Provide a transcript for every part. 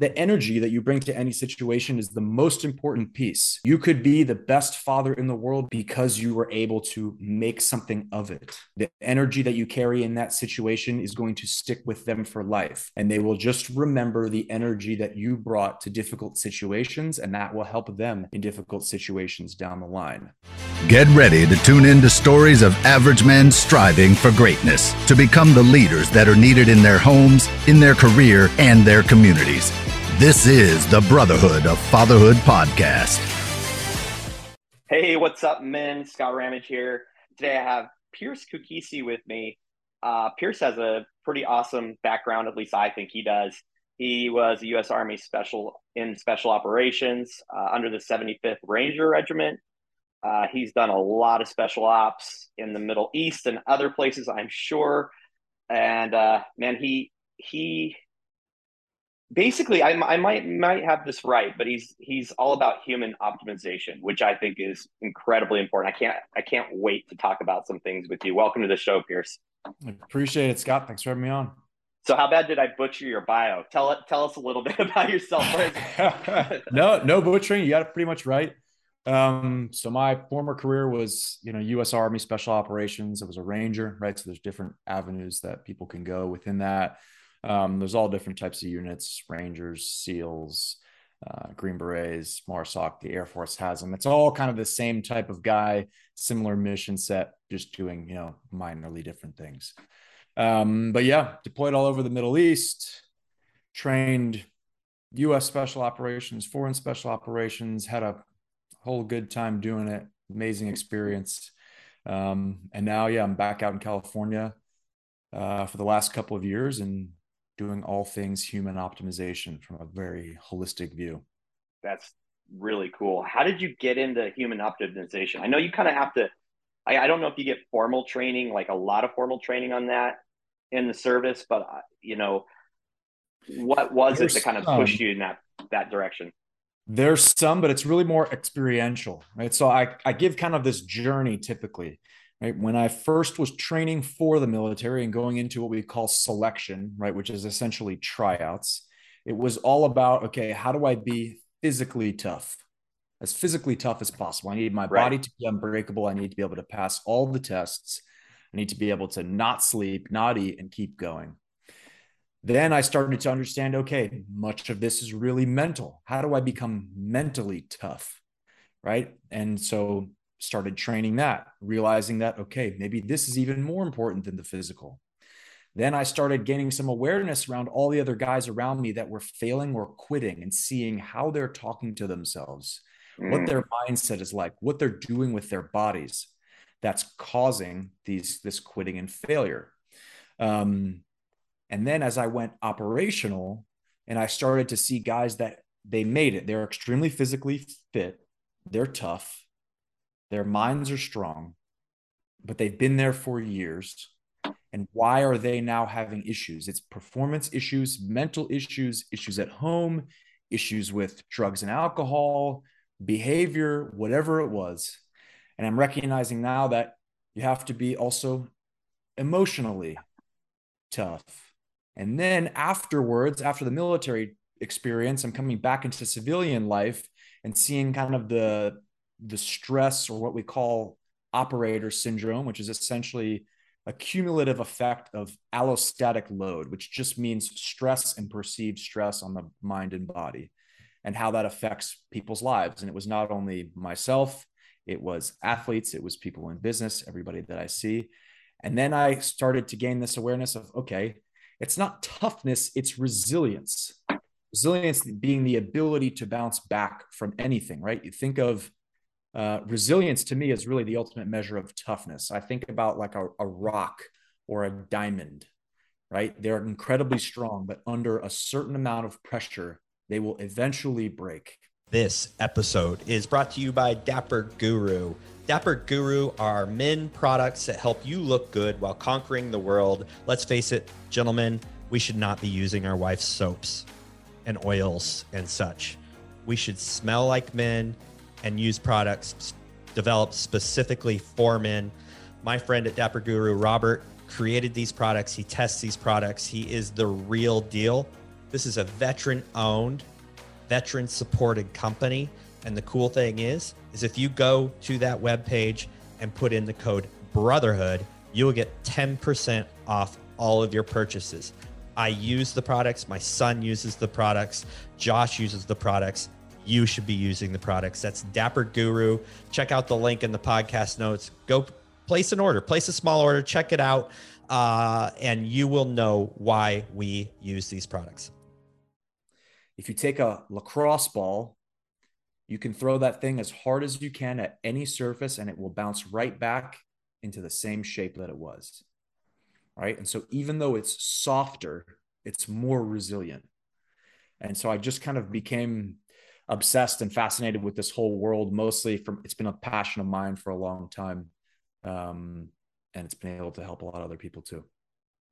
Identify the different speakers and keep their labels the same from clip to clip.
Speaker 1: the energy that you bring to any situation is the most important piece. You could be the best father in the world because you were able to make something of it. The energy that you carry in that situation is going to stick with them for life. And they will just remember the energy that you brought to difficult situations, and that will help them in difficult situations down the line.
Speaker 2: Get ready to tune in to stories of average men striving for greatness to become the leaders that are needed in their homes, in their career, and their communities. This is the Brotherhood of Fatherhood podcast.
Speaker 3: Hey, what's up, men? Scott Ramage here. Today I have Pierce Kukisi with me. Uh, Pierce has a pretty awesome background, at least I think he does. He was a U.S. Army special in special operations uh, under the 75th Ranger Regiment. Uh, he's done a lot of special ops in the Middle East and other places, I'm sure. And uh, man, he he basically I, I might might have this right but he's he's all about human optimization which i think is incredibly important. I can't i can't wait to talk about some things with you. Welcome to the show pierce.
Speaker 1: I appreciate it scott. Thanks for having me on.
Speaker 3: So how bad did i butcher your bio? Tell it tell us a little bit about yourself.
Speaker 1: No no butchering. You got it pretty much right. Um, so my former career was you know us army special operations. I was a ranger right? So there's different avenues that people can go within that um, there's all different types of units, Rangers, SEALs, uh, Green Berets, MARSOC, the Air Force has them. It's all kind of the same type of guy, similar mission set, just doing, you know, minorly different things. Um, but yeah, deployed all over the Middle East, trained US special operations, foreign special operations, had a whole good time doing it. Amazing experience. Um, and now, yeah, I'm back out in California uh, for the last couple of years and doing all things human optimization from a very holistic view.
Speaker 3: That's really cool. How did you get into human optimization? I know you kind of have to, I, I, don't know if you get formal training, like a lot of formal training on that in the service, but uh, you know, what was There's it that kind of pushed you in that, that direction?
Speaker 1: There's some, but it's really more experiential, right? So I, I give kind of this journey typically. Right? When I first was training for the military and going into what we call selection, right, which is essentially tryouts, it was all about okay, how do I be physically tough? As physically tough as possible. I need my right. body to be unbreakable. I need to be able to pass all the tests. I need to be able to not sleep, not eat, and keep going. Then I started to understand okay, much of this is really mental. How do I become mentally tough? Right. And so started training that, realizing that, okay, maybe this is even more important than the physical. Then I started gaining some awareness around all the other guys around me that were failing or quitting and seeing how they're talking to themselves, mm. what their mindset is like, what they're doing with their bodies that's causing these this quitting and failure. Um, and then as I went operational and I started to see guys that they made it, they're extremely physically fit, they're tough, their minds are strong, but they've been there for years. And why are they now having issues? It's performance issues, mental issues, issues at home, issues with drugs and alcohol, behavior, whatever it was. And I'm recognizing now that you have to be also emotionally tough. And then afterwards, after the military experience, I'm coming back into civilian life and seeing kind of the the stress or what we call operator syndrome, which is essentially a cumulative effect of allostatic load, which just means stress and perceived stress on the mind and body and how that affects people's lives. And it was not only myself, it was athletes, it was people in business, everybody that I see. And then I started to gain this awareness of okay, it's not toughness, it's resilience. Resilience being the ability to bounce back from anything, right? You think of uh, resilience to me is really the ultimate measure of toughness. I think about like a, a rock or a diamond, right? They're incredibly strong, but under a certain amount of pressure, they will eventually break.
Speaker 4: This episode is brought to you by Dapper Guru. Dapper Guru are men products that help you look good while conquering the world. Let's face it, gentlemen, we should not be using our wife's soaps and oils and such. We should smell like men and use products developed specifically for men. My friend at Dapper Guru, Robert, created these products. He tests these products. He is the real deal. This is a veteran owned, veteran supported company. And the cool thing is, is if you go to that webpage and put in the code brotherhood, you will get 10% off all of your purchases. I use the products, my son uses the products, Josh uses the products. You should be using the products. That's Dapper Guru. Check out the link in the podcast notes. Go place an order, place a small order, check it out, uh, and you will know why we use these products.
Speaker 1: If you take a lacrosse ball, you can throw that thing as hard as you can at any surface and it will bounce right back into the same shape that it was. Right. And so even though it's softer, it's more resilient. And so I just kind of became obsessed and fascinated with this whole world, mostly from it's been a passion of mine for a long time. Um, and it's been able to help a lot of other people too.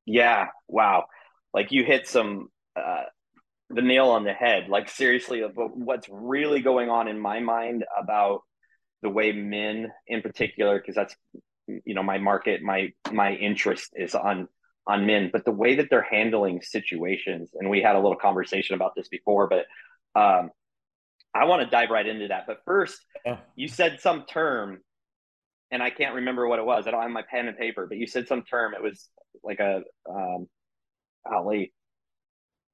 Speaker 3: Yeah. Wow. Like you hit some, uh, the nail on the head. Like seriously, what's really going on in my mind about the way men, in particular, because that's you know my market, my my interest is on on men, but the way that they're handling situations, and we had a little conversation about this before, but um, I want to dive right into that. But first, yeah. you said some term, and I can't remember what it was. I don't have my pen and paper, but you said some term. It was like a um, golly,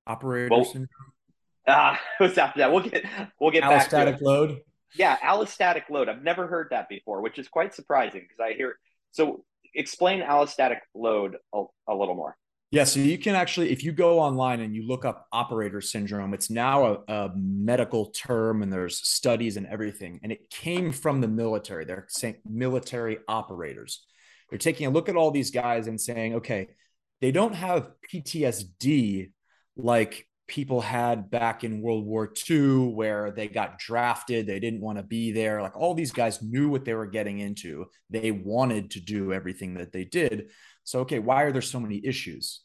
Speaker 1: operator well, syndrome.
Speaker 3: Ah, what's after that? We'll get we'll get
Speaker 1: allostatic back to load.
Speaker 3: Yeah, allostatic load. I've never heard that before, which is quite surprising because I hear. So, explain allostatic load a, a little more.
Speaker 1: Yeah, so you can actually, if you go online and you look up operator syndrome, it's now a, a, medical term and there's studies and everything. And it came from the military. They're saying military operators. They're taking a look at all these guys and saying, okay, they don't have PTSD like people had back in World War II, where they got drafted, they didn't want to be there. Like all these guys knew what they were getting into. They wanted to do everything that they did. So, okay, why are there so many issues?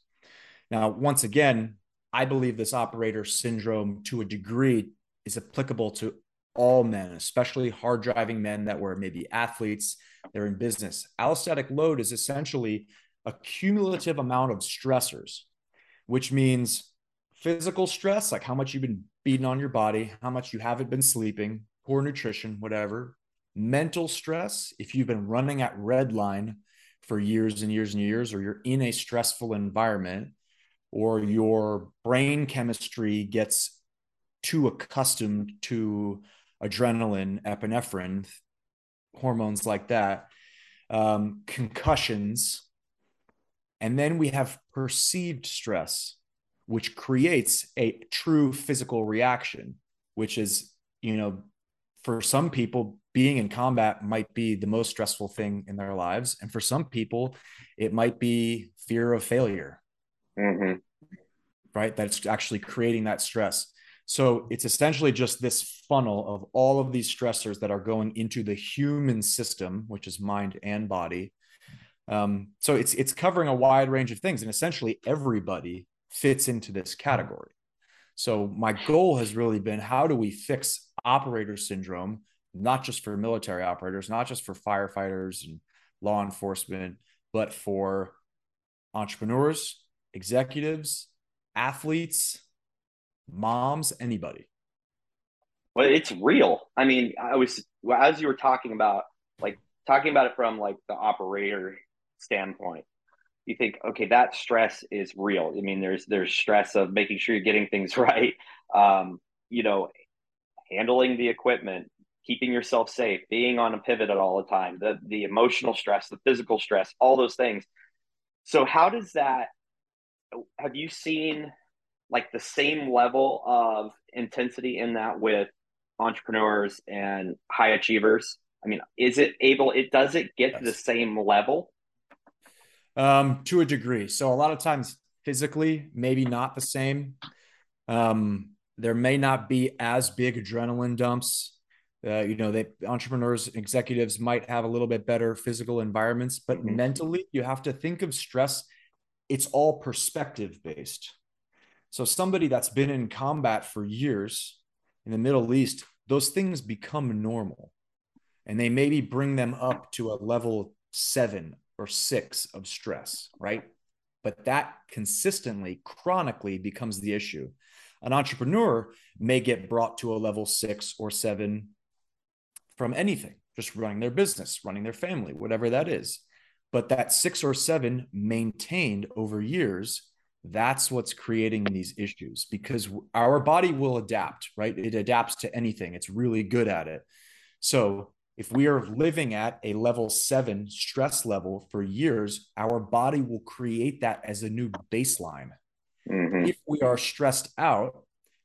Speaker 1: Now, once again, I believe this operator syndrome to a degree is applicable to all men, especially hard driving men that were maybe athletes, they're in business. Allostatic load is essentially a cumulative amount of stressors, which means physical stress, like how much you've been beating on your body, how much you haven't been sleeping, poor nutrition, whatever. Mental stress, if you've been running at red line for years and years and years, or you're in a stressful environment, or your brain chemistry gets too accustomed to adrenaline, epinephrine, hormones like that, um, concussions. And then we have perceived stress which creates a true physical reaction, which is, you know, for some people, being in combat might be the most stressful thing in their lives. And for some people, it might be fear of failure. Mm-hmm. Right. That's actually creating that stress. So it's essentially just this funnel of all of these stressors that are going into the human system, which is mind and body. Um, so it's it's covering a wide range of things, and essentially everybody fits into this category. So my goal has really been how do we fix operator syndrome, not just for military operators, not just for firefighters and law enforcement, but for entrepreneurs, executives, athletes, moms, anybody.
Speaker 3: Well, it's real. I mean, I was as you were talking about, like talking about it from like the operator standpoint you think, okay, that stress is real. I mean, there's there's stress of making sure you're getting things right. Um, you know, handling the equipment, keeping yourself safe, being on a pivot at all the time, the the emotional stress, the physical stress, all those things. So how does that have you seen like the same level of intensity in that with entrepreneurs and high achievers? I mean, is it able it does it get yes. to the same level?
Speaker 1: um, to a degree. So a lot of times physically, maybe not the same. Um, there may not be as big adrenaline dumps. Uh, you know, they entrepreneurs, executives might have a little bit better physical environments, but mm-hmm. mentally, you have to think of stress. It's all perspective based. So somebody that's been in combat for years in the Middle East, those things become normal, and they maybe bring them up to a level seven or six of stress, right? But that consistently, chronically becomes the issue. An entrepreneur may get brought to a level six or seven from anything, just running their business, running their family, whatever that is. But that six or seven maintained over years, that's what's creating these issues because our body will adapt, right? It adapts to anything, it's really good at it. So if we are living at a level seven stress level for years, our body will create that as a new baseline. Mm-hmm. If we are stressed out,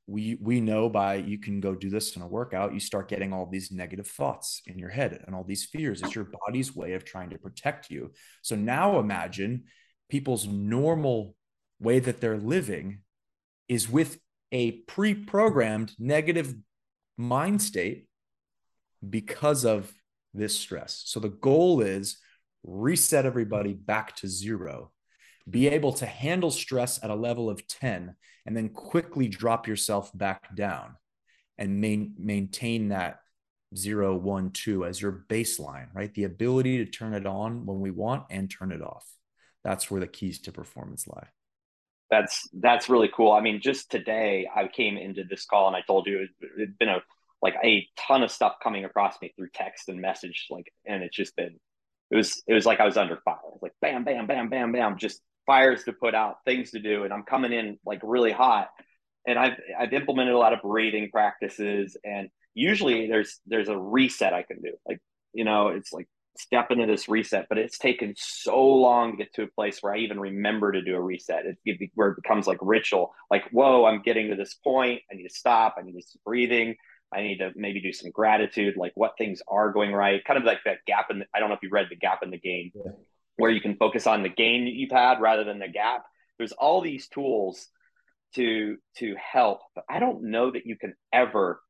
Speaker 1: we we know by you can go do this in a workout you start getting all these negative thoughts in your head and all these fears. It's your body's way of trying to protect you. So now imagine people's normal way that they're living is with a pre-programmed negative mind state because of this stress. So the goal is reset everybody back to zero. Be able to handle stress at a level of 10 and then quickly drop yourself back down and main, maintain that zero, one, two as your baseline, right? The ability to turn it on when we want and turn it off. That's where the keys to performance lie.
Speaker 3: That's that's really cool. I mean, just today I came into this call and I told you it'd been a like a ton of stuff coming across me through text and message, like, and it's just been it was it was like I was under fire. like bam, bam, bam, bam, bam, just fires to put out, things to do, and I'm coming in like really hot. And I've I've implemented a lot of breathing practices, and usually there's there's a reset I can do. Like you know, it's like step into this reset, but it's taken so long to get to a place where I even remember to do a reset. It, it where it becomes like ritual. Like whoa, I'm getting to this point. I need to stop. I need to stop breathing. I need to maybe do some gratitude, like what things are going right. Kind of like that gap in. The, I don't know if you read the gap in the game, Yeah where you can focus on the gain that you've had rather than the gap. There's all these tools to to help, but I don't know that you can ever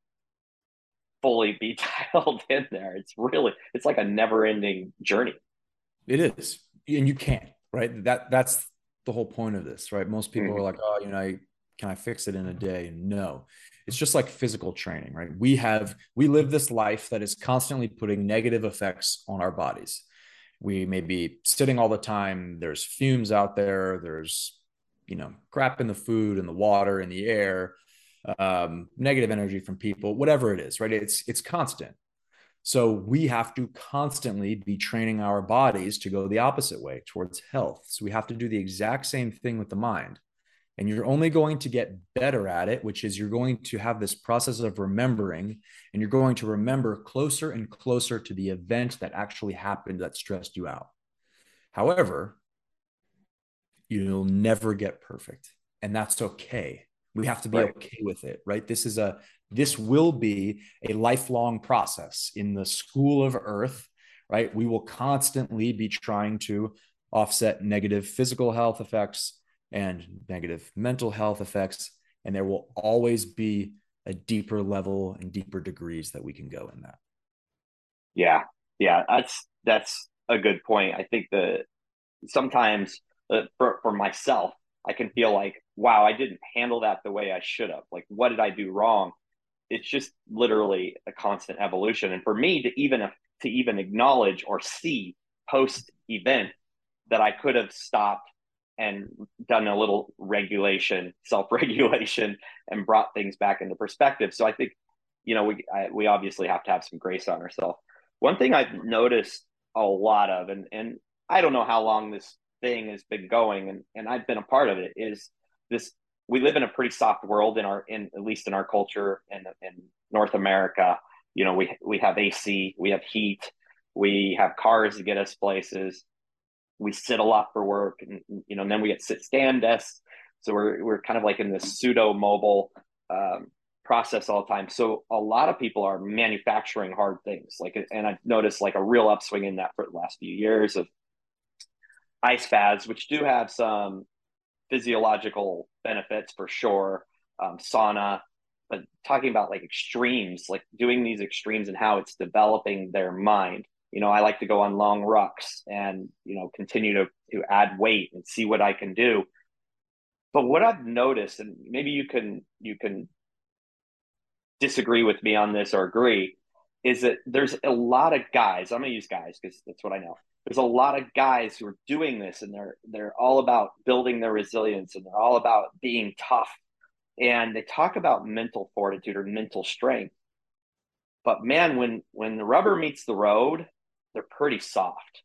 Speaker 3: fully be dialed in there. It's really it's like a never-ending journey.
Speaker 1: It is. And you can't, right? That that's the whole point of this, right? Most people mm-hmm. are like, "Oh, you know, I, can I fix it in a day?" No. It's just like physical training, right? We have we live this life that is constantly putting negative effects on our bodies we may be sitting all the time. There's fumes out there. There's you know crap in the food and the water and the air um, negative energy from people whatever it is right? It's it's constant. So we have to constantly be training our bodies to go the opposite way towards health. So we have to do the exact same thing with the mind and you're only going to get better at it, which is you're going to have this process of remembering, and you're going to remember closer and closer to the event that actually happened that stressed you out. However, you'll never get perfect, and that's okay. We have to be right. okay with it, right? This is a this will be a lifelong process in the school of earth, right? We will constantly be trying to offset negative physical health effects and negative mental health effects. And there will always be a deeper level and deeper degrees that we can go in that.
Speaker 3: Yeah. Yeah. That's, that's a good point. I think that sometimes uh, for, for myself, I can feel like, wow, I didn't handle that the way I should have. Like, what did I do wrong? It's just literally a constant evolution. And for me to even to even acknowledge or see post event that I could have stopped and done a little regulation, self regulation, and brought things back into perspective. So I think, you know, we I, we obviously have to have some grace on ourselves. One thing I've noticed a lot of, and and I don't know how long this thing has been going, and and I've been a part of it, is this. We live in a pretty soft world in our, in at least in our culture, in in North America. You know, we we have AC, we have heat, we have cars to get us places we sit a lot for work and you know and then we get sit stand desks. So we're we're kind of like in this pseudo mobile um, process all the time. So a lot of people are manufacturing hard things. Like and i've noticed like a real upswing in that for the last few years of ice baths which do have some physiological benefits for sure um, sauna. But talking about like extremes like doing these extremes and how it's developing their mind you know, I like to go on long rucks and, you know, continue to, to add weight and see what I can do. But what I've noticed, and maybe you can, you can disagree with me on this or agree, is that there's a lot of guys, I'm going to use guys because that's what I know. There's a lot of guys who are doing this and they're, they're all about building their resilience and they're all about being tough and they talk about mental fortitude or mental strength. But man, when when the rubber meets the road, they're pretty soft.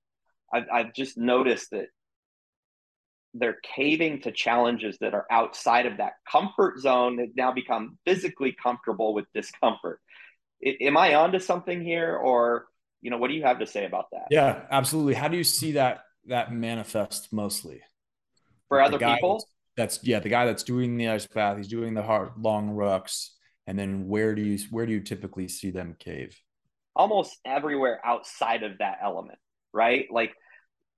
Speaker 3: I've, I've just noticed that they're caving to challenges that are outside of that comfort zone that now become physically comfortable with discomfort. I, am I onto something here, or you know, what do you have to say about that?
Speaker 1: Yeah, absolutely. How do you see that that manifest mostly
Speaker 3: for other people?
Speaker 1: That's, that's yeah, the guy that's doing the ice bath. He's doing the hard long rucks, and then where do you where do you typically see them cave?
Speaker 3: Almost everywhere outside of that element, right? Like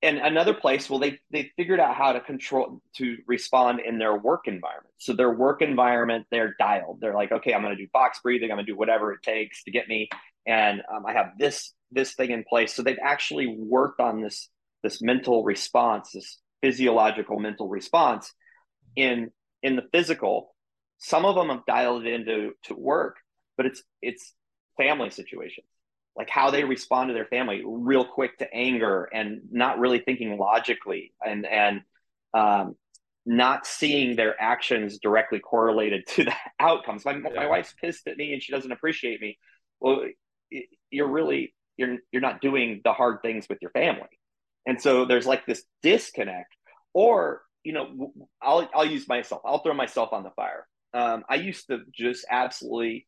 Speaker 3: and another place well they they figured out how to control to respond in their work environment. So their work environment they're dialed. They're like okay i'm going to do box breathing. I'm going to do whatever it takes to get me and um, i have this this thing in place. So they've actually worked on this this mental response this physiological mental response in in the physical. Some of them have dialed it into to work but it's it's family situations like how they respond to their family real quick to anger and not really thinking logically and and um, not seeing their actions directly correlated to the outcomes. My, yeah. my wife's pissed at me and she doesn't appreciate me. Well, you're really you're you're not doing the hard things with your family, and so there's like this disconnect. Or you know, I'll I'll use myself. I'll throw myself on the fire. Um, I used to just absolutely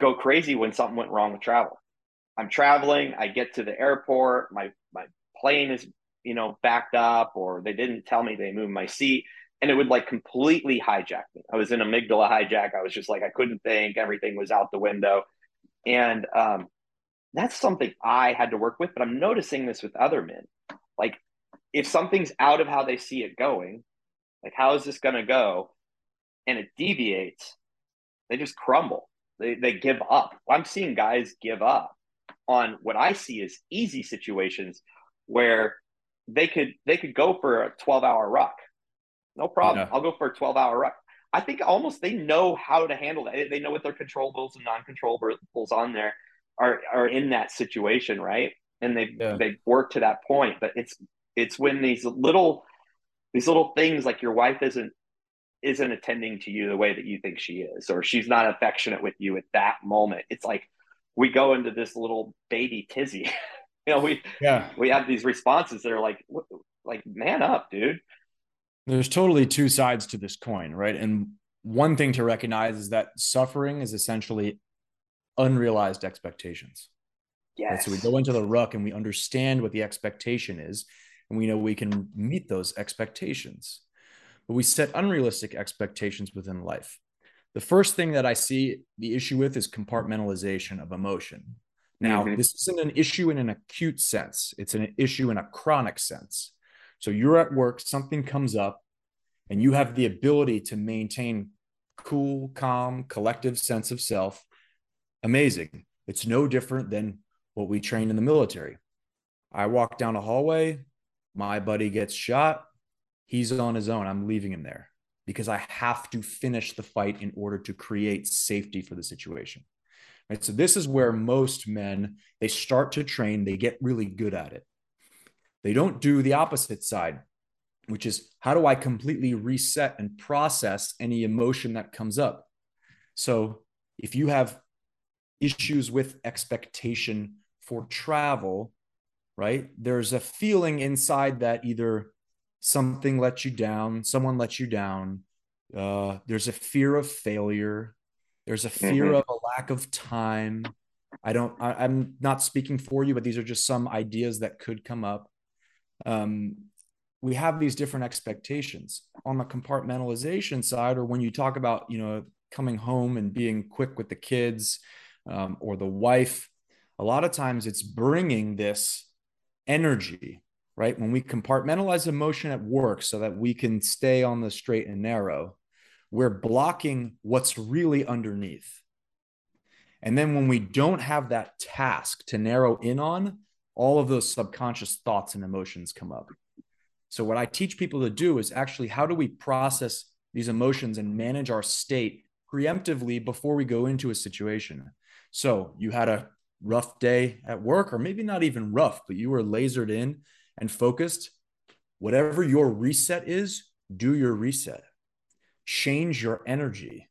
Speaker 3: go crazy when something went wrong with travel. I'm traveling, I get to the airport, my my plane is, you know, backed up or they didn't tell me they moved my seat and it would like completely hijack me. I was in amygdala hijack. I was just like I couldn't think, everything was out the window. And um that's something I had to work with, but I'm noticing this with other men. Like if something's out of how they see it going, like how is this going to go? And it deviates, they just crumble. They they give up. I'm seeing guys give up on what I see as easy situations where they could they could go for a 12 hour ruck. No problem. Yeah. I'll go for a 12 hour ruck. I think almost they know how to handle that. They know what their controllables and non-controllables on there are are in that situation, right? And they yeah. they work to that point. But it's it's when these little these little things like your wife isn't isn't attending to you the way that you think she is, or she's not affectionate with you at that moment. It's like we go into this little baby tizzy. you know, we yeah we have these responses that are like like man up, dude.
Speaker 1: There's totally two sides to this coin, right? And one thing to recognize is that suffering is essentially unrealized expectations.
Speaker 3: Yes. Right?
Speaker 1: So we go into the ruck and we understand what the expectation is, and we know we can meet those expectations. But we set unrealistic expectations within life. The first thing that I see the issue with is compartmentalization of emotion. Now, mm-hmm. this isn't an issue in an acute sense, it's an issue in a chronic sense. So you're at work, something comes up, and you have the ability to maintain cool, calm, collective sense of self. Amazing. It's no different than what we train in the military. I walk down a hallway, my buddy gets shot, he's on his own. I'm leaving him there because I have to finish the fight in order to create safety for the situation. Right. So this is where most men they start to train, they get really good at it. They don't do the opposite side, which is how do I completely reset and process any emotion that comes up? So if you have issues with expectation for travel, right? There's a feeling inside that either something let you down, someone let you down. Uh, there's a fear of failure. There's a fear mm-hmm. of a lack of time. I don't. I, am not speaking for you, but these are just some ideas that could come up. Um, we have these different expectations on the compartmentalization side, or when you talk about you know coming home and being quick with the kids um, or the wife. A lot of times, it's bringing this energy right? When we compartmentalize emotion at work so that we can stay on the straight and narrow, we're blocking what's really underneath. And then when we don't have that task to narrow in on, all of those subconscious thoughts and emotions come up. So, what I teach people to do is actually how do we process these emotions and manage our state preemptively before we go into a situation? So, you had a rough day at work, or maybe not even rough, but you were lasered in and focused, whatever your reset is, do your reset. change your energy,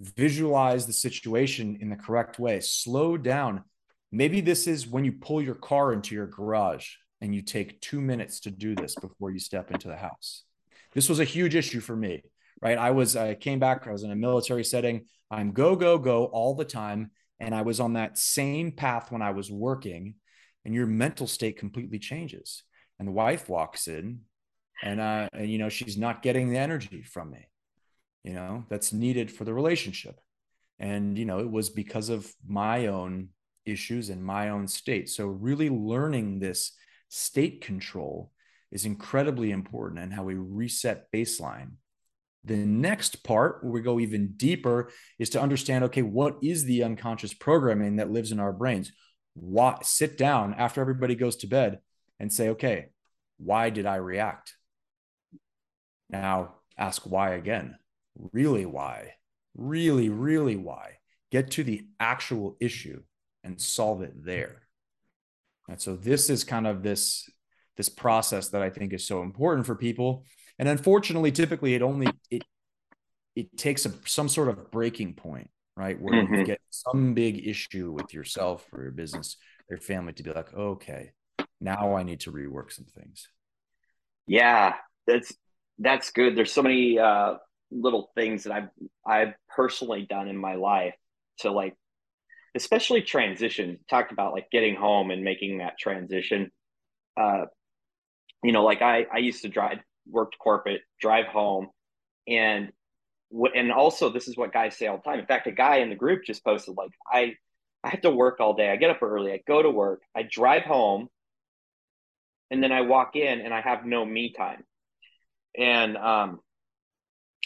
Speaker 1: visualize the situation in the correct way, slow down. Maybe this is when you pull your car into your garage and you take two minutes to do this before you step into the house. This was a huge issue for me, right? I was, I came back, I was in a military setting. I'm go, go, go all the time. And I was on that same path when I was working, and your mental state completely changes. And the wife walks in, and, uh, and you know, she's not getting the energy from me, you know, that's needed for the relationship. And, you know, it was because of my own issues and my own state. So, really learning this state control is incredibly important and how we reset baseline. The next part, where we go even deeper, is to understand okay, what is the unconscious programming that lives in our brains? Why, sit down after everybody goes to bed and say, okay, why did I react? Now ask why again. Really, why? Really, really, why? Get to the actual issue and solve it there. And so this is kind of this this process that I think is so important for people. And unfortunately, typically it only it it takes a, some sort of breaking point, right, where mm-hmm. you get some big issue with yourself or your business or your family to be like, okay, now I need to rework some things.
Speaker 3: Yeah, that's that's good. There's so many uh, little things that I've I've personally done in my life to like especially transition. Talked about like getting home and making that transition. Uh you know like i i used to drive worked corporate drive home and and also this is what guys say all the time. In fact a guy in the group just posted like i i have to work all day. I get up early. I go to work. I drive home and then i walk in and i have no me time and um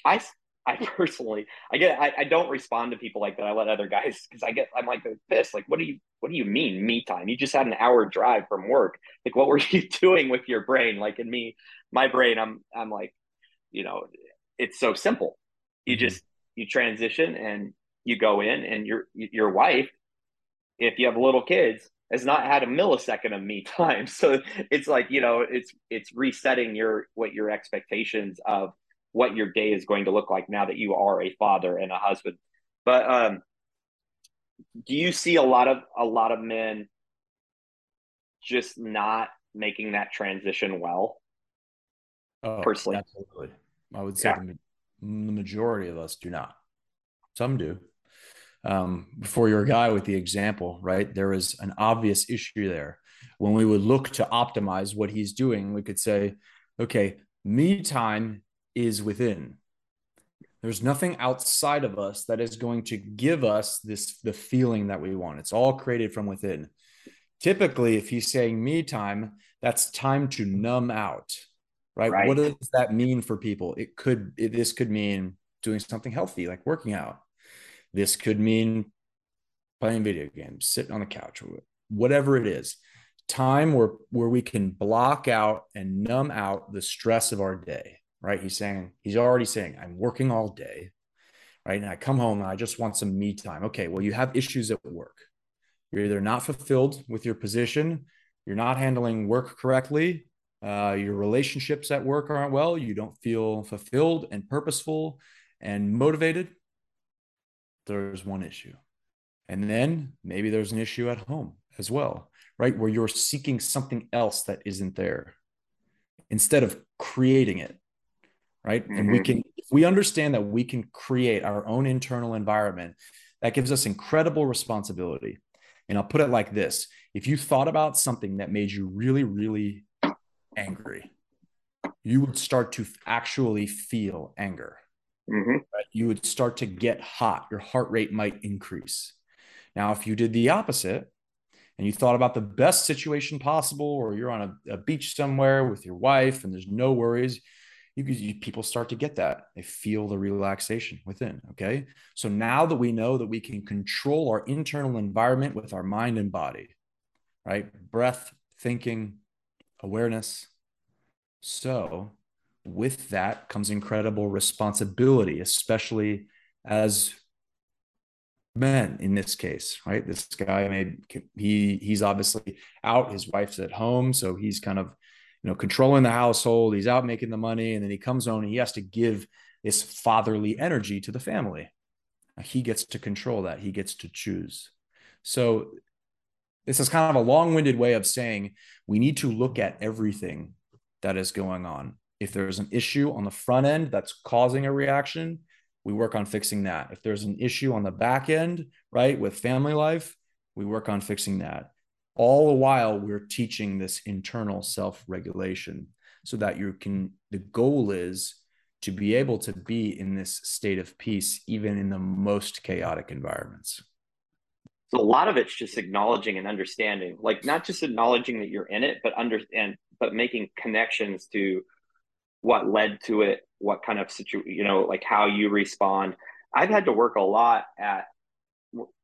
Speaker 3: i I personally, I get, I, I don't respond to people like that. I let other guys because I get, I'm like pissed. Like, what do you, what do you mean me time? You just had an hour drive from work. Like, what were you doing with your brain? Like, in me, my brain, I'm, I'm like, you know, it's so simple. You mm-hmm. just, you transition and you go in, and your, your wife, if you have little kids, has not had a millisecond of me time. So it's like, you know, it's, it's resetting your, what your expectations of what your day is going to look like now that you are a father and a husband. But um, do you see a lot of a lot of men just not making that transition well?
Speaker 1: Oh, personally, absolutely. I would say yeah. the, the majority of us do not. Some do. Um, before your guy with the example, right? There is an obvious issue there. When we would look to optimize what he's doing, we could say, okay, me time is within. There's nothing outside of us that is going to give us this the feeling that we want. It's all created from within. Typically, if he's saying me time, that's time to numb out. Right? right. What does that mean for people? It could it, this could mean doing something healthy like working out. This could mean playing video games, sitting on the couch, whatever it is. Time where where we can block out and numb out the stress of our day right? He's saying, he's already saying, I'm working all day, right? And I come home and I just want some me time. Okay, well, you have issues at work. You're either not fulfilled with your position, you're not handling work correctly, uh, your relationships at work aren't well, you don't feel fulfilled and purposeful and motivated. There's one issue. And then maybe there's an issue at home as well, right? Where you're seeking something else that isn't there instead of creating it right? Mm-hmm. And we mm-hmm. can, we understand that we can create our own internal environment, that gives us incredible responsibility. And I'll put it like this if you thought about something that made you really, really angry, you would start to actually feel anger. Mm-hmm. Right? You would start to get hot. Your heart rate might increase. Now, if you did the opposite and you thought about the best situation possible, or you're on a, a beach somewhere with your wife and there's no worries, you, you people start to get that they feel the relaxation within okay so now that we know that we can control our internal environment with our mind and body right breath thinking awareness so with that comes incredible responsibility especially as men in this case right this guy made he he's obviously out his wife's at home so he's kind of you know, controlling the household. He's out making the money, and then he comes home and he has to give this fatherly energy to the family. He gets to control that. He gets to choose. So this is kind of a long-winded way of saying we need to look at everything that is going on. If there's an issue on the front end that's causing a reaction, we work on fixing that. If there's an issue on the back end, right, with family life, we work on fixing that. All the while, we're teaching this internal self regulation so that you can, the goal is to be able to be in this state of peace, even in the most chaotic environments.
Speaker 3: So a lot of it's just acknowledging and understanding, like not just acknowledging that you're in it, but understand, but making connections to what led to it, what kind of situation, you know, like how you respond. I've had to work a lot at,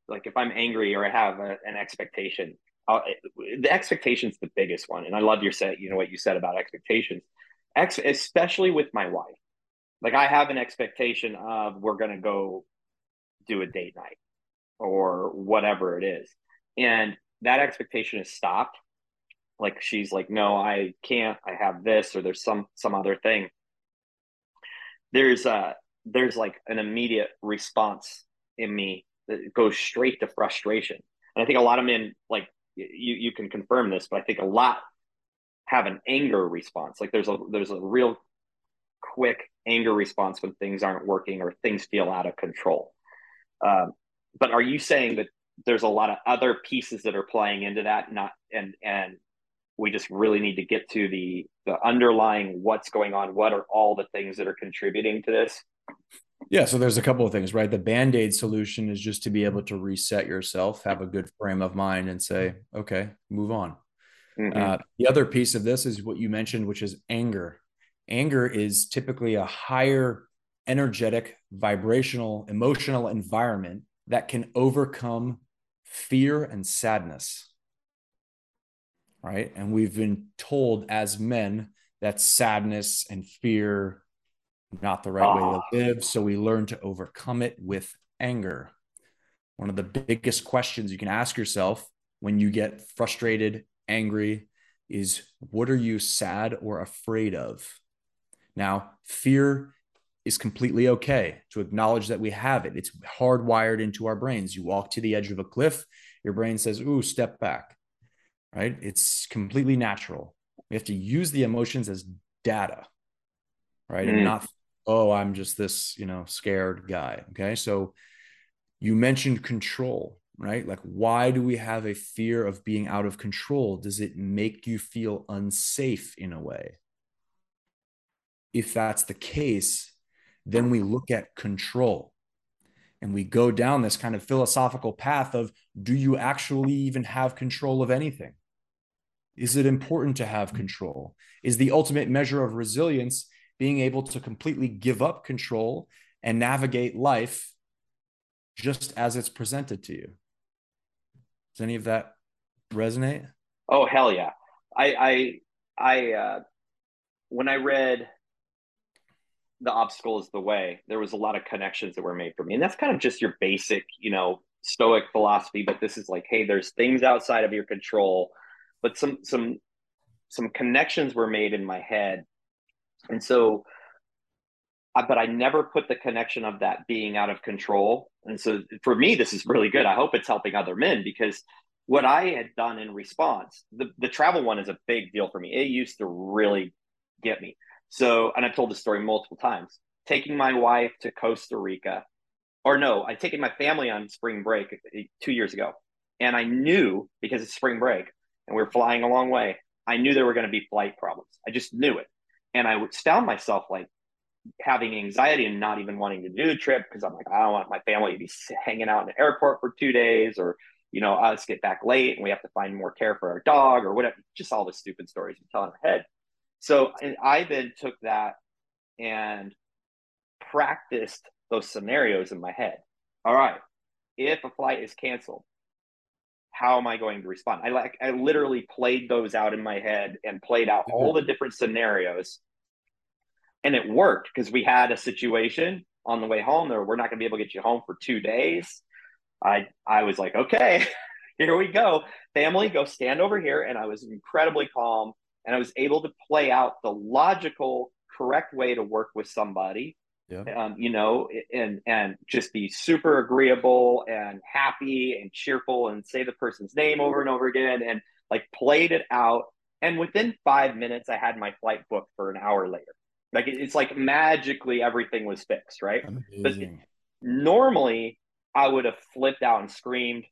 Speaker 3: like, if I'm angry or I have a, an expectation, I'll, the expectation's the biggest one. And I love your set, you know, what you said about expectations, Ex- especially with my wife. Like, I have an expectation of we're going to go do a date night or whatever it is. And that expectation is stopped like she's like no i can't i have this or there's some some other thing. There's uh there's like an immediate response in me that goes straight to frustration. And i think a lot of men like you you can confirm this but i think a lot have an anger response. Like there's a there's a real quick anger response when things aren't working or things feel out of control. Um, but are you saying that there's a lot of other pieces that are playing into that not and and we just really need to get to the the underlying what's going on what are all the things that are contributing to this.
Speaker 1: Yeah so there's a couple of things right? The band-aid solution is just to be able to reset yourself have a good frame of mind and say okay move on. Mm-hmm. uh, the other piece of this is what you mentioned which is anger. Anger is typically a higher energetic vibrational emotional environment that can overcome fear and sadness right? And we've been told as men that sadness and fear not the right oh. way to ah. live, so we learn to overcome it with anger. One of the biggest questions you can ask yourself when you get frustrated, angry is what are you sad or afraid of? Now, fear is completely okay to acknowledge that we have it. It's hardwired into our brains. You walk to the edge of a cliff, your brain says, Ooh, step back right? It's completely natural. We have to use the emotions as data, right? Mm. And not, oh, I'm just this, you know, scared guy. Okay. So you mentioned control, right? Like, why do we have a fear of being out of control? Does it make you feel unsafe in a way? If that's the case, then we look at control and we go down this kind of philosophical path of do you actually even have control of anything? Is it important to have control? Is the ultimate measure of resilience being able to completely give up control and navigate life just as it's presented to you? Does any of that resonate?
Speaker 3: Oh hell yeah! I I I uh, when I read the obstacle is the way, there was a lot of connections that were made for me, and that's kind of just your basic, you know, stoic philosophy. But this is like, hey, there's things outside of your control but some some some connections were made in my head. And so but i never put the connection of that being out of control. And so for me this is really good. I hope it's helping other men because what i had done in response the, the travel one is a big deal for me. It used to really get me. So and i've told this story multiple times taking my wife to costa rica or no I'd taken my family on spring break uh, two years ago. And i knew because it's spring break and we were flying a long way, I knew there were going to be flight problems. I just knew it. And I would found myself like having anxiety and not even wanting to do the trip because I'm like, I don't want my family to be hanging out in the airport for two days or, you know, us get back late and we have to find more care for our dog or whatever. Just all the stupid stories I'm telling my head. So I then took that and practiced those scenarios in my head. All right, if a flight is canceled, how am I going to respond? I like I literally played those out in my head and played out all mm-hmm. the different scenarios. And it worked because we had a situation on the way home there we're not going to be able to get you home for 2 days. I I was like, "Okay, here we go. Family, go stand over here." And I was incredibly calm and I was able to play out the logical correct way to work with somebody yeah. um, you know, and and just be super agreeable and happy and cheerful and say the person's name over and over again and like played it out. And within five minutes, I had my flight booked for an hour later. Like it's like magically everything was fixed, right? But normally I would have flipped out and screamed.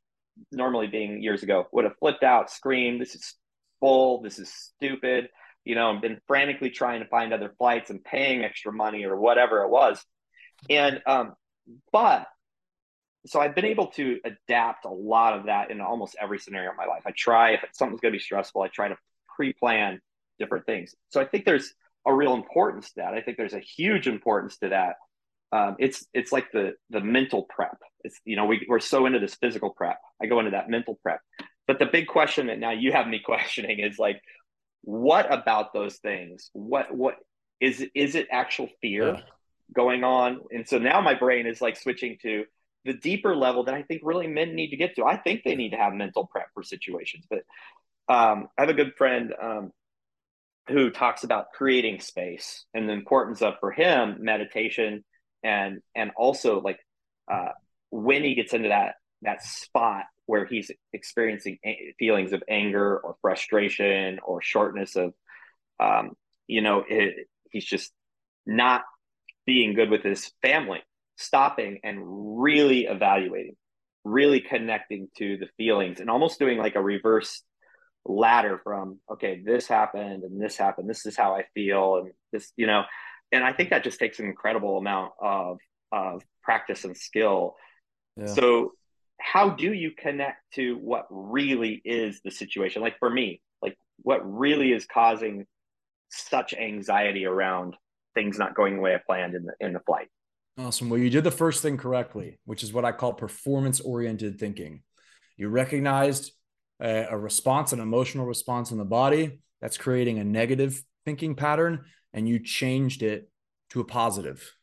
Speaker 3: Normally, being years ago, would have flipped out, screamed, "This is full. This is stupid." You know, and been frantically trying to find other flights and paying extra money or whatever it was. And um, but so I've been able to adapt a lot of that in almost every scenario of my life. I try if something's going to be stressful, I try to pre-plan different things. So I think there's a real importance to that. I think there's a huge importance to that. Um, it's it's like the the mental prep. It's you know we we're so into this physical prep. I go into that mental prep. But the big question that now you have me questioning is like, what about those things? What what is is it actual fear yeah. going on? And so now my brain is like switching to the deeper level that I think really men need to get to. I think they need to have mental prep for situations. But um, I have a good friend um, who talks about creating space and the importance of for him meditation and and also like uh, when he gets into that that spot where he's experiencing feelings of anger or frustration or shortness of um, you know it, he's just not being good with his family stopping and really evaluating really connecting to the feelings and almost doing like a reverse ladder from okay this happened and this happened this is how i feel and this you know and i think that just takes an incredible amount of of practice and skill yeah. so how do you connect to what really is the situation? Like for me like what really is causing such anxiety around things not going the way i planned in the in the flight?
Speaker 1: Awesome. Well you did the first thing correctly which is what i call performance oriented thinking. You recognized a, a response, an emotional response in the body that's creating a negative thinking pattern, and you changed it to a positive.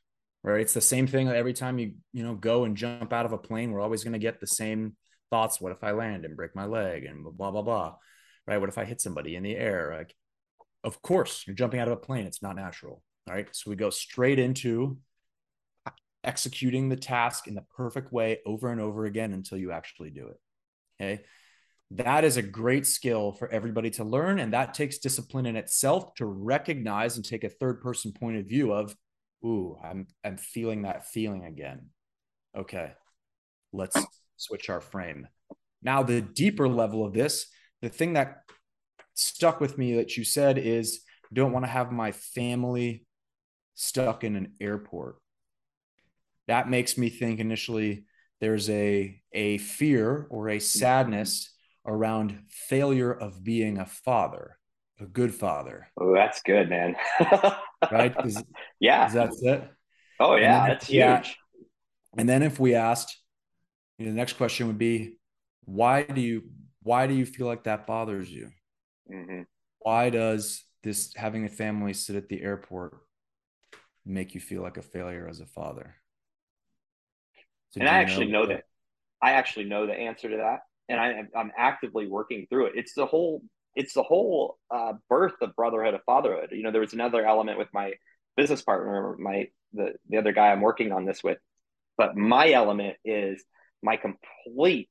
Speaker 1: Right? It's the same thing every time you you know go and jump out of a plane. We're always going to get the same thoughts. What if I land and break my leg and blah blah blah? Right? What if I hit somebody in the air? Like, of course, you're jumping out of a plane. It's not natural. Right? So we go straight into executing the task in the perfect way over and over again until you actually do it. Okay that is a great skill for everybody to learn and that takes discipline in itself to recognize and take a third person point of view of ooh i'm i'm feeling that feeling again okay let's switch our frame now the deeper level of this the thing that stuck with me that you said is don't want to have my family stuck in an airport that makes me think initially there's a a fear or a sadness around failure of being a father, a good father.
Speaker 3: Oh, that's good, man.
Speaker 1: right? Is,
Speaker 3: yeah.
Speaker 1: Is that it?
Speaker 3: Oh, yeah. That's huge.
Speaker 1: Yeah. And then if we asked, you know, the next question would be, why do you why do you feel like that bothers you? Mm-hmm. Why does this having a family sit at the airport make you feel like a failure as a father?
Speaker 3: So and I actually know, know that. I actually know the answer to that and I, I'm actively working through it. It's the whole it's the whole uh, birth of brotherhood of fatherhood. You know, there was another element with my business partner, my the the other guy I'm working on this with, but my element is my complete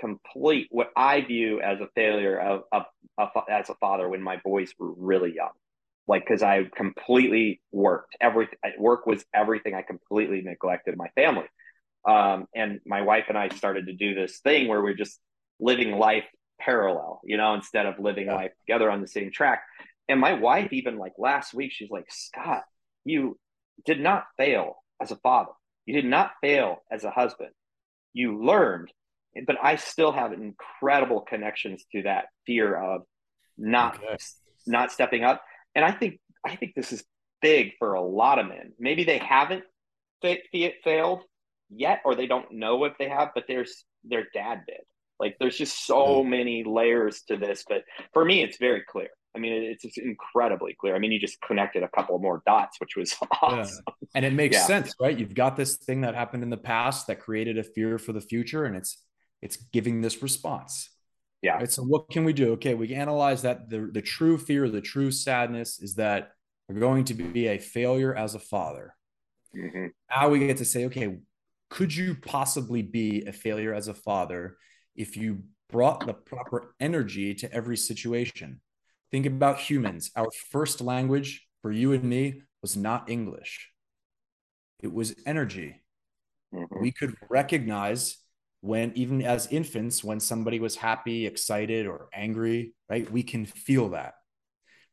Speaker 3: complete what I view as a failure of, of, of as a father when my boys were really young. Like, because I completely worked. Everything work was everything. I completely neglected my family. Um, and my wife and I started to do this thing where we're just living life parallel, you know, instead of living yeah. life together on the same track. And my wife, even like last week, she's like, Scott, you did not fail as a father. You did not fail as a husband. You learned, but I still have incredible connections to that fear of not okay. not stepping up. And I think I think this is big for a lot of men. Maybe they haven't fa- failed, yet or they don't know if they have but there's their dad did like there's just so many layers to this but for me it's very clear. I mean it's, it's incredibly clear. I mean you just connected a couple more dots which was awesome.
Speaker 1: Yeah. and it makes yeah. sense right? You've got this thing that happened in the past that created a fear for the future and it's it's giving this response.
Speaker 3: Yeah.
Speaker 1: Right? so what can we do? Okay we analyze that. The, the true fear the true sadness is that we're going to be a failure as a father. Mm-hmm. Now we get to say, okay, could you possibly be a failure as a father if you brought the proper energy to every situation? Think about humans. Our first language for you and me was not English, it was energy. Mm-hmm. We could recognize when, even as infants, when somebody was happy, excited, or angry, right? We can feel that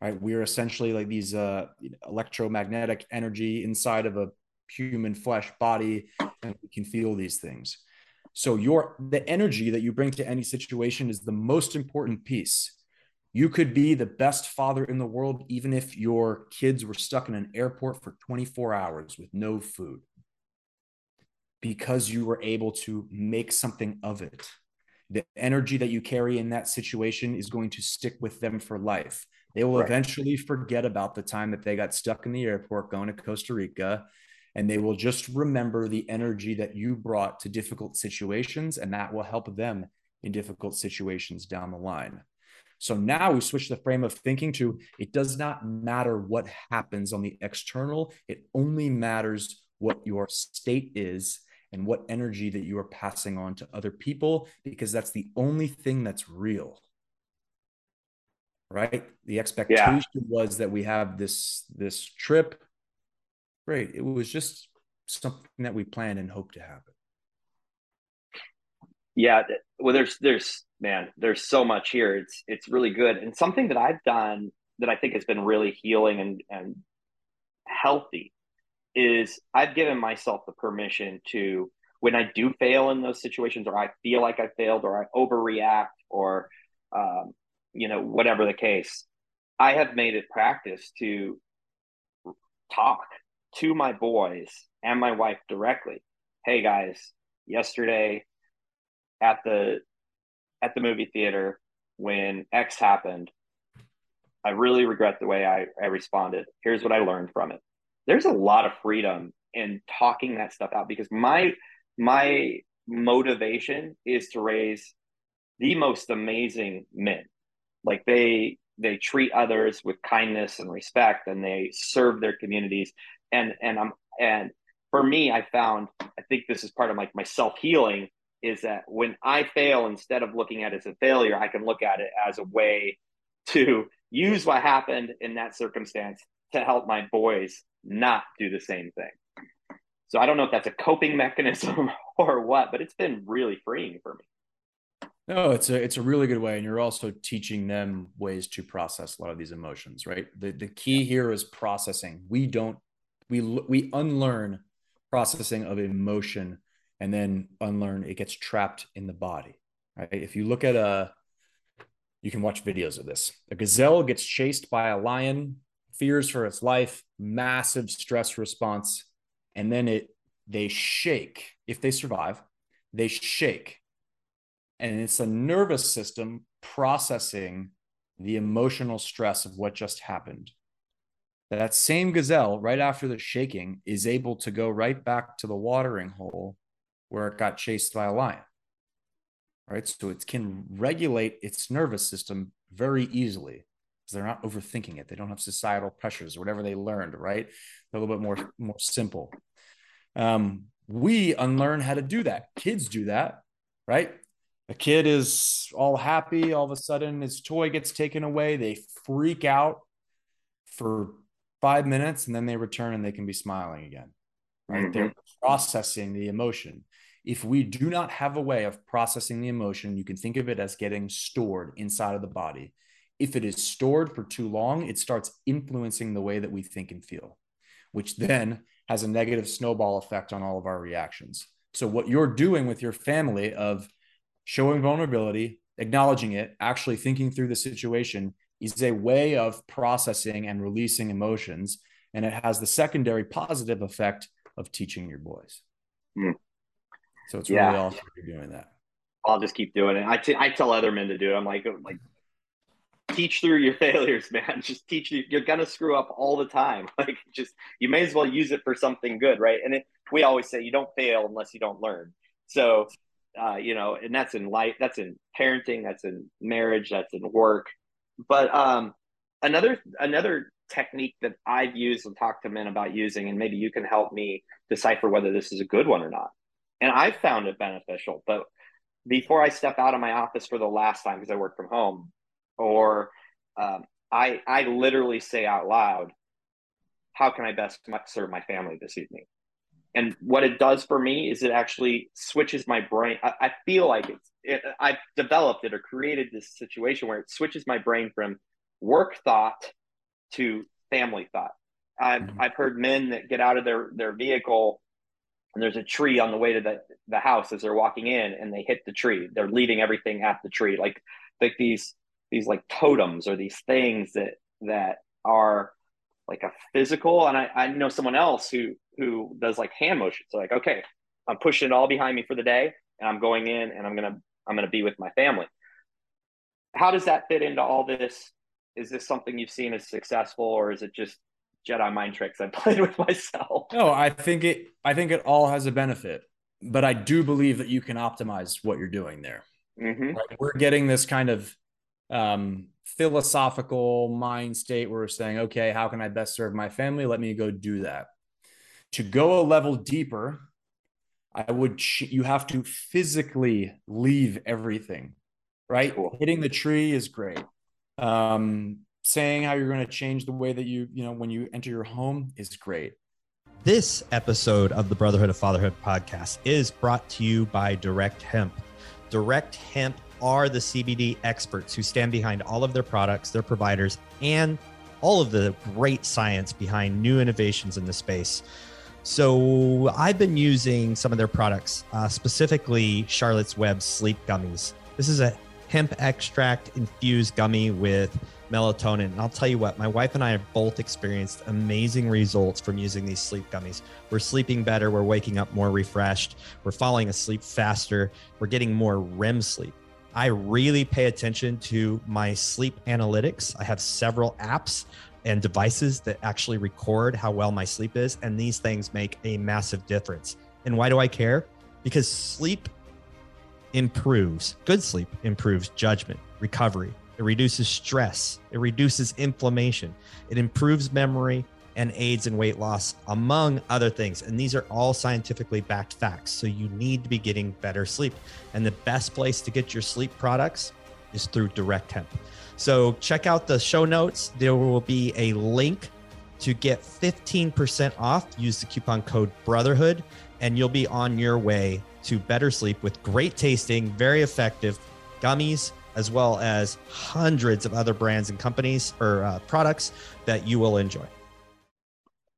Speaker 1: right? We're essentially like these uh, electromagnetic energy inside of a human flesh body, and we can feel these things. So your the energy that you bring to any situation is the most important piece. You could be the best father in the world, even if your kids were stuck in an airport for 24 hours with no food, because you were able to make something of it. The energy that you carry in that situation is going to stick with them for life. They will right. eventually forget about the time that they got stuck in the airport going to Costa Rica. And they will just remember the energy that you brought to difficult situations, and that will help them in difficult situations down the line. So now we switch the frame of thinking to it does not matter what happens on the external, it only matters what your state is and what energy that you are passing on to other people, because that's the only thing that's real right? The expectation yeah. was that we have this this trip. Great. It was just something that we planned and hoped to happen.
Speaker 3: Yeah. Well, there's there's man, there's so much here. It's it's really good. And something that I've done that I think has been really healing and and healthy is I've given myself the permission to when I do fail in those situations or I feel like I failed or I overreact or um, you know, whatever the case, I have made it practice to talk to my boys and my wife directly. Hey guys, yesterday at the at the movie theater when X happened, I really regret the way I, I responded. Here's what I learned from it. There's a lot of freedom in talking that stuff out because my my motivation is to raise the most amazing men like they they treat others with kindness and respect and they serve their communities and and i'm and for me i found i think this is part of like my self-healing is that when i fail instead of looking at it as a failure i can look at it as a way to use what happened in that circumstance to help my boys not do the same thing so i don't know if that's a coping mechanism or what but it's been really freeing for me
Speaker 1: no, it's a it's a really good way, and you're also teaching them ways to process a lot of these emotions, right? The the key here is processing. We don't we we unlearn processing of emotion, and then unlearn it gets trapped in the body, right? If you look at a, you can watch videos of this. A gazelle gets chased by a lion, fears for its life, massive stress response, and then it they shake. If they survive, they shake and it's a nervous system processing the emotional stress of what just happened. That same gazelle, right after the shaking, is able to go right back to the watering hole where it got chased by a lion. Right. So it can regulate its nervous system very easily because they're not overthinking it. They don't have societal pressures whatever they learned. Right. They're a little bit more, more simple. Um, we unlearn how to do that. Kids do that. Right a kid is all happy all of a sudden his toy gets taken away they freak out for five minutes and then they return and they can be smiling again right? Mm-hmm. they're processing the emotion. If we do not have a way of processing the emotion you can think of it as getting stored inside of the body. If it is stored for too long it starts influencing the way that we think and feel which then has a negative snowball effect on all of our reactions. So what you're doing with your family of showing vulnerability, acknowledging it, actually thinking through the situation is a way of processing and releasing emotions. And it has the secondary positive effect of teaching your boys. Mm. So it's yeah. really awesome you're doing that.
Speaker 3: I'll just keep doing it. I, t- I tell other men to do it. I'm like, like, teach through your failures, man. Just teach you. You're gonna screw up all the time. Like, just you may as well use it for something good, right? And it, we always say you don't fail unless you don't learn. So uh, you know, and that's in life, that's in parenting, that's in marriage, that's in work. But um, another another technique that I've used and talked to men about using, and maybe you can help me decipher whether this is a good one or not. And I found it beneficial. But before I step out of my office for the last time because I work from home, or um, I I literally say out loud, "How can I best serve my family this evening?" And what it does for me is it actually switches my brain. I, I feel like it's it, I've developed it or created this situation where it switches my brain from work thought to family thought. I've, mm-hmm. I've heard men that get out of their, their vehicle and there's a tree on the way to the, the house as they're walking in and they hit the tree. They're leaving everything at the tree. Like, like these, these like totems or these things that, that are like a physical. And I, I know someone else who, who does like hand motions. So like, okay, I'm pushing it all behind me for the day and I'm going in and I'm to, I'm to be with my family. How does that fit into all this is this something you've seen as successful or is it just Jedi mind tricks I played with myself?
Speaker 1: No, I think it I think it all has a benefit, but I do believe that you can optimize what you're doing there. Mm-hmm. Right? We're getting this kind of um, philosophical mind state where we're saying, okay, how can I best serve my family? Let me go do that. To go a level deeper, I would you have to physically leave everything, right? Cool. Hitting the tree is great um, saying how you're going to change the way that you you know when you enter your home is great
Speaker 4: this episode of the brotherhood of fatherhood podcast is brought to you by direct hemp direct hemp are the cbd experts who stand behind all of their products their providers and all of the great science behind new innovations in the space so i've been using some of their products uh, specifically charlotte's web sleep gummies this is a hemp extract infused gummy with melatonin. And I'll tell you what, my wife and I have both experienced amazing results from using these sleep gummies. We're sleeping better, we're waking up more refreshed, we're falling asleep faster, we're getting more REM sleep. I really pay attention to my sleep analytics. I have several apps and devices that actually record how well my sleep is, and these things make a massive difference. And why do I care? Because sleep improves, good sleep improves judgment, recovery. It reduces stress, it reduces inflammation, it improves memory and aids in weight loss, among other things. And these are all scientifically backed facts. So you need to be getting better sleep. And the best place to get your sleep products is through Direct Hemp. So check out the show notes. There will be a link to get 15% off. Use the coupon code Brotherhood, and you'll be on your way to better sleep with great tasting, very effective gummies, as well as hundreds of other brands and companies or uh, products that you will enjoy.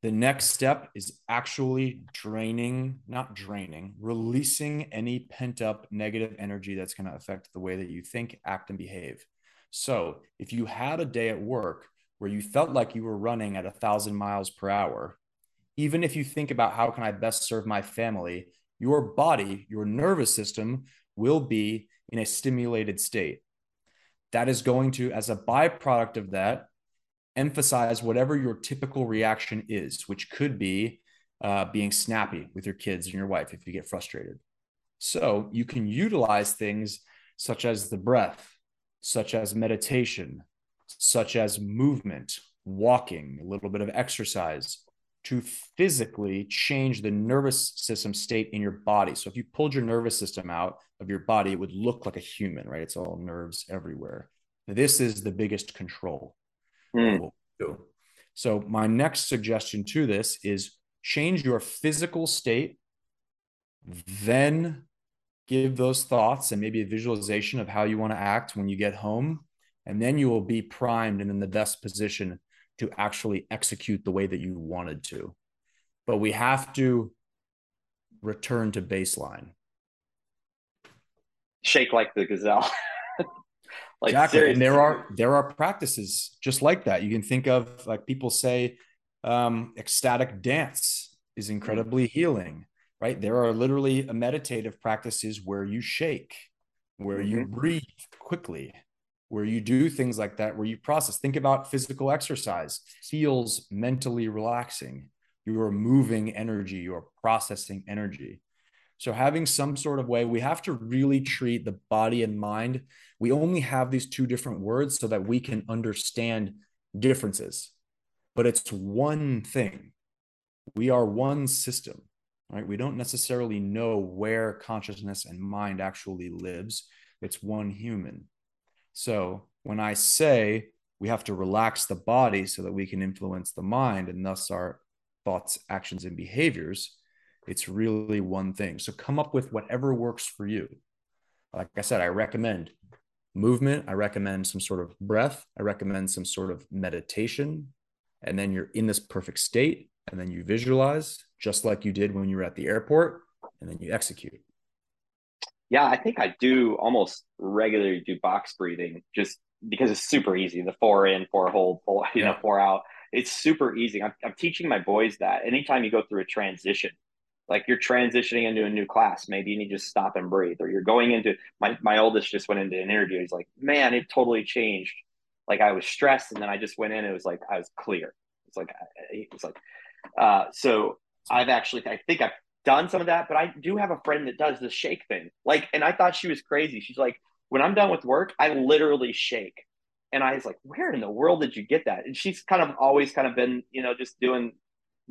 Speaker 1: The next step is actually draining, not draining, releasing any pent up negative energy that's going to affect the way that you think, act, and behave. So, if you had a day at work where you felt like you were running at a thousand miles per hour, even if you think about how can I best serve my family, your body, your nervous system will be in a stimulated state. That is going to, as a byproduct of that, emphasize whatever your typical reaction is, which could be uh, being snappy with your kids and your wife if you get frustrated. So you can utilize things such as the breath, such as meditation, such as movement, walking, a little bit of exercise, to physically change the nervous system state in your body. So if you pulled your nervous system out of your body, it would look like a human, right? It's all nerves everywhere. This is the biggest control. Mm. So my next suggestion to this is change your physical state, then give those thoughts and maybe a visualization of how you want to act when you get home. And then you will be primed and in the best position to actually execute the way that you wanted to. But we have to return to baseline.
Speaker 3: Shake like the gazelle.
Speaker 1: like exactly. Seriously. And there are there are practices just like that. You can think of like people say um, ecstatic dance is incredibly healing, right? There are literally meditative practices where you shake, where mm-hmm. you breathe quickly, where you do things like that, where you process. Think about physical exercise, feels mentally relaxing. You are moving energy, you're processing energy. So, having some sort of way, we have to really treat the body and mind. We only have these two different words so that we can understand differences. but it's one thing. We are one system, right? We don't necessarily know where consciousness and mind actually lives. It's one human. So when I say we have to relax the body so that we can influence the mind and thus our thoughts, actions, and behaviors, it's really one thing. So come up with whatever works for you. Like I said, I recommend movement. I recommend some sort of breath. I recommend some sort of meditation. And then you're in this perfect state. And then you visualize just like you did when you were at the airport. And then you execute.
Speaker 3: Yeah, I think I do almost regularly do box breathing just because it's super easy. The four in, four hold, four, you yeah. know, four out. It's super easy. I'm, I'm teaching my boys that anytime you go through a transition, like you're transitioning into a new class. Maybe you need to just stop and breathe or you're going into my, my oldest just went into an interview. He's like man it totally changed. Like i was stressed and then i just went in it was like i was clear. It's like it's like uh, so i've actually i think i've done some of that but i do have a friend that does the shake thing. Like and i thought she was crazy. She's like when i'm done with work i literally shake. And i was like where in the world did you get that? And she's kind of always kind of been you know just doing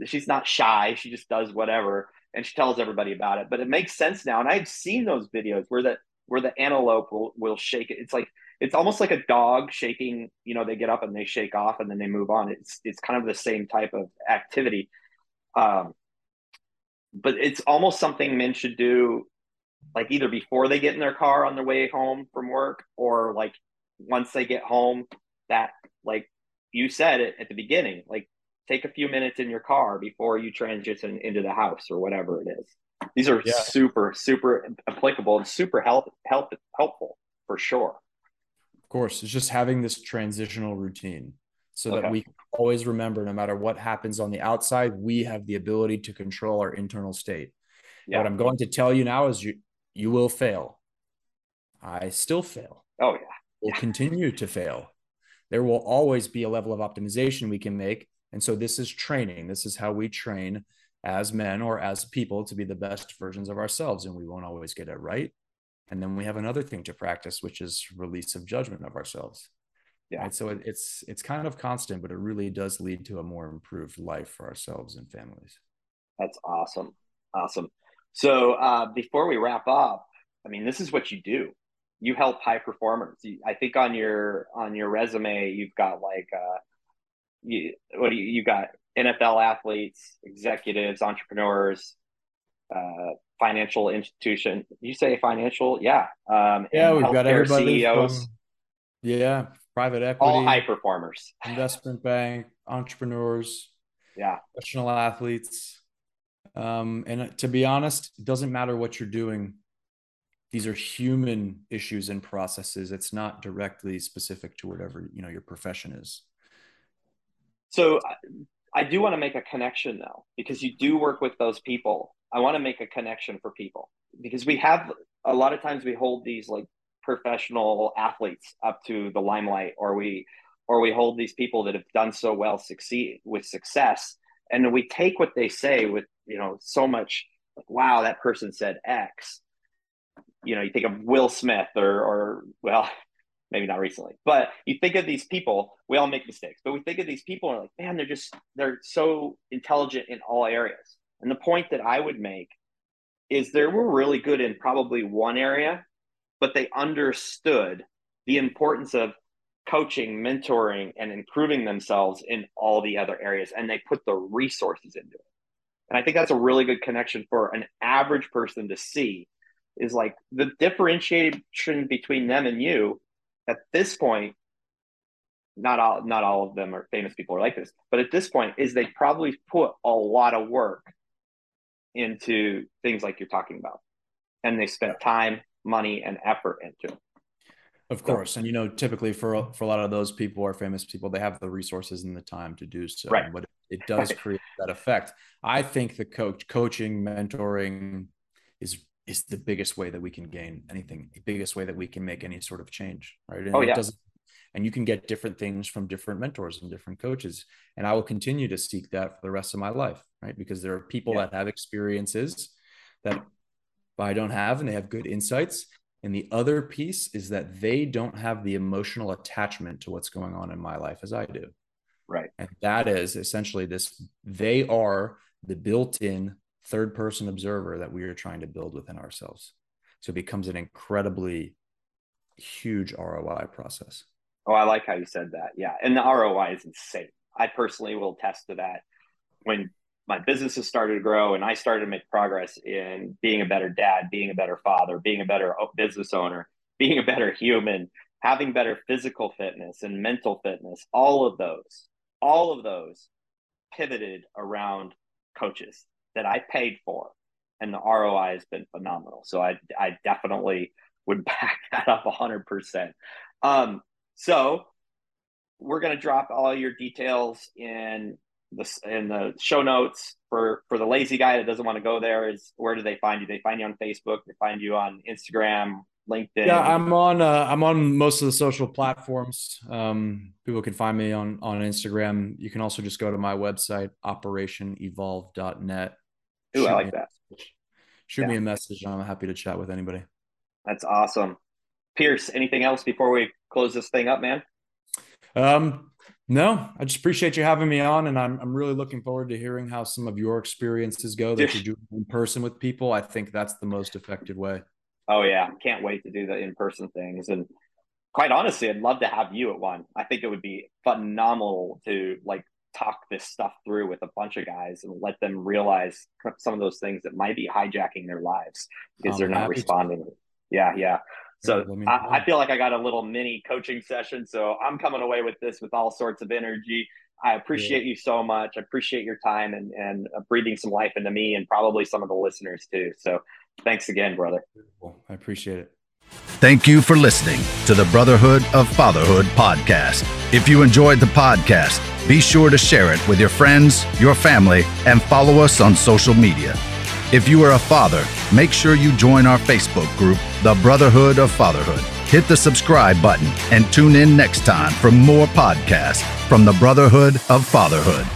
Speaker 3: she's not shy. She just does whatever and she tells everybody about it. But it makes sense now, and I've seen those videos where the where the antelope will will shake it. It's like it's almost like a dog shaking. You know, they get up and they shake off, and then they move on. It's it's kind of the same type of activity. Um, but it's almost something men should do, like either before they get in their car on their way home from work, or like once they get home. That like you said it at the beginning, like take a few minutes in your car before you transition into the house or whatever it is. These are yeah. super, super applicable and super help, help, helpful for sure.
Speaker 1: Of course, it's just having this transitional routine so okay. that we always remember no matter what happens on the outside, we have the ability to control our internal state. Yeah. What I'm going to tell you now is you you will fail. I still fail.
Speaker 3: Oh yeah.
Speaker 1: We'll continue to fail. There will always be a level of optimization we can make and so this is training. This is how we train as men or as people to be the best versions of ourselves. And we won't always get it right. And then we have another thing to practice, which is release of judgment of ourselves. Yeah. Right? So it, it's it's kind of constant, but it really does lead to a more improved life for ourselves and families.
Speaker 3: That's awesome. Awesome. So uh, before we wrap up, I mean, this is what you do. You help high performers. I think on your on your resume, you've got like uh, you what do you, you got NFL athletes, executives, entrepreneurs, uh, financial institution. You say financial, yeah, um,
Speaker 1: yeah. We've got everybody CEOs. From, yeah, private equity,
Speaker 3: all high performers,
Speaker 1: investment bank, entrepreneurs,
Speaker 3: yeah,
Speaker 1: professional athletes. Um, and to be honest, it doesn't matter what you're doing. These are human issues and processes. It's not directly specific to whatever you know your profession is.
Speaker 3: So I do want to make a connection though, because you do work with those people. I want to make a connection for people because we have a lot of times we hold these like professional athletes up to the limelight or we or we hold these people that have done so well succeed with success and we take what they say with you know so much like wow that person said x you know you think of will smith or or well maybe not recently, but you think of these people, we all make mistakes, but we think of these people and like, man, they're just, they're so intelligent in all areas. And the point that I would make is they were really good in probably one area, but they understood the importance of coaching, mentoring, and improving themselves in all the other areas. And they put the resources into it. And I think that's a really good connection for an average person to see is like the differentiation between them and you at this point, not all not all of them are famous people are like this, but at this point, is they probably put a lot of work into things like you're talking about, and they spent time, money, and effort into it.
Speaker 1: Of course, and you know, typically for for a lot of those people or famous people, they have the resources and the time to do so.
Speaker 3: Right.
Speaker 1: But it does create that effect. I think the coach, coaching, mentoring is is the biggest way that we can gain anything, the biggest way that we can make any sort of change, right? And
Speaker 3: oh, yeah.
Speaker 1: and you can get different things from different mentors and different coaches. And I will continue to seek that for the rest of my life, right? Because there are people yeah. that have experiences that I don't have and they have good insights. And the other piece is that they don't have the emotional attachment to what's going on in my life as I do.
Speaker 3: Right.
Speaker 1: And that is essentially this they are the built in third person observer that we are trying to build within ourselves. So it becomes an incredibly huge ROI process.
Speaker 3: Oh, I like how you said that. Yeah. And the ROI is insane. I personally will attest to that. When my businesses started to grow and I started to make progress in being a better dad, being a better father, being a better business owner, being a better human, having better physical fitness and mental fitness, all of those, all of those pivoted around coaches that I paid for. And the ROI has been phenomenal. So I, I definitely would back that up 100%. Um, so we're going to drop all your details in the in the show notes for for the lazy guy that doesn't want to go there is where do they find you they find you on facebook they find you on instagram linkedin.
Speaker 1: Yeah i'm on uh, i'm on most of the social platforms. Um, people can find me on on instagram. You can also just go to my website operationevolve.net
Speaker 3: Ooh, i like that.
Speaker 1: shoot yeah. me a message i'm happy to chat with anybody.
Speaker 3: That's awesome. Pierce anything else before we close this thing up man?
Speaker 1: Um no, I just appreciate you having me on, and I'm I'm really looking forward to hearing how some of your experiences go that you're doing in person with people. I think that's the most effective way.
Speaker 3: Oh yeah, can't wait to do the in person things, and quite honestly, I'd love to have you at one. I think it would be phenomenal to like talk this stuff through with a bunch of guys and let them realize some of those things that might be hijacking their lives because I'm they're not responding. To. Yeah, yeah. So I, I, feel like I got a little mini coaching session. So I'm coming away with this with all sorts of energy. I appreciate yeah. you so much. I appreciate your time and, and uh, breathing some life into me and probably some of the listeners too. So thanks again, brother.
Speaker 1: I appreciate it.
Speaker 2: Thank you for listening to the Brotherhood of Fatherhood podcast. If you enjoyed the podcast, be sure to share it with your friends, your family, and follow us on social media. If you are a father, make sure you join our Facebook group, The Brotherhood of Fatherhood. Hit the subscribe button and tune in next time for more podcasts from the Brotherhood of Fatherhood.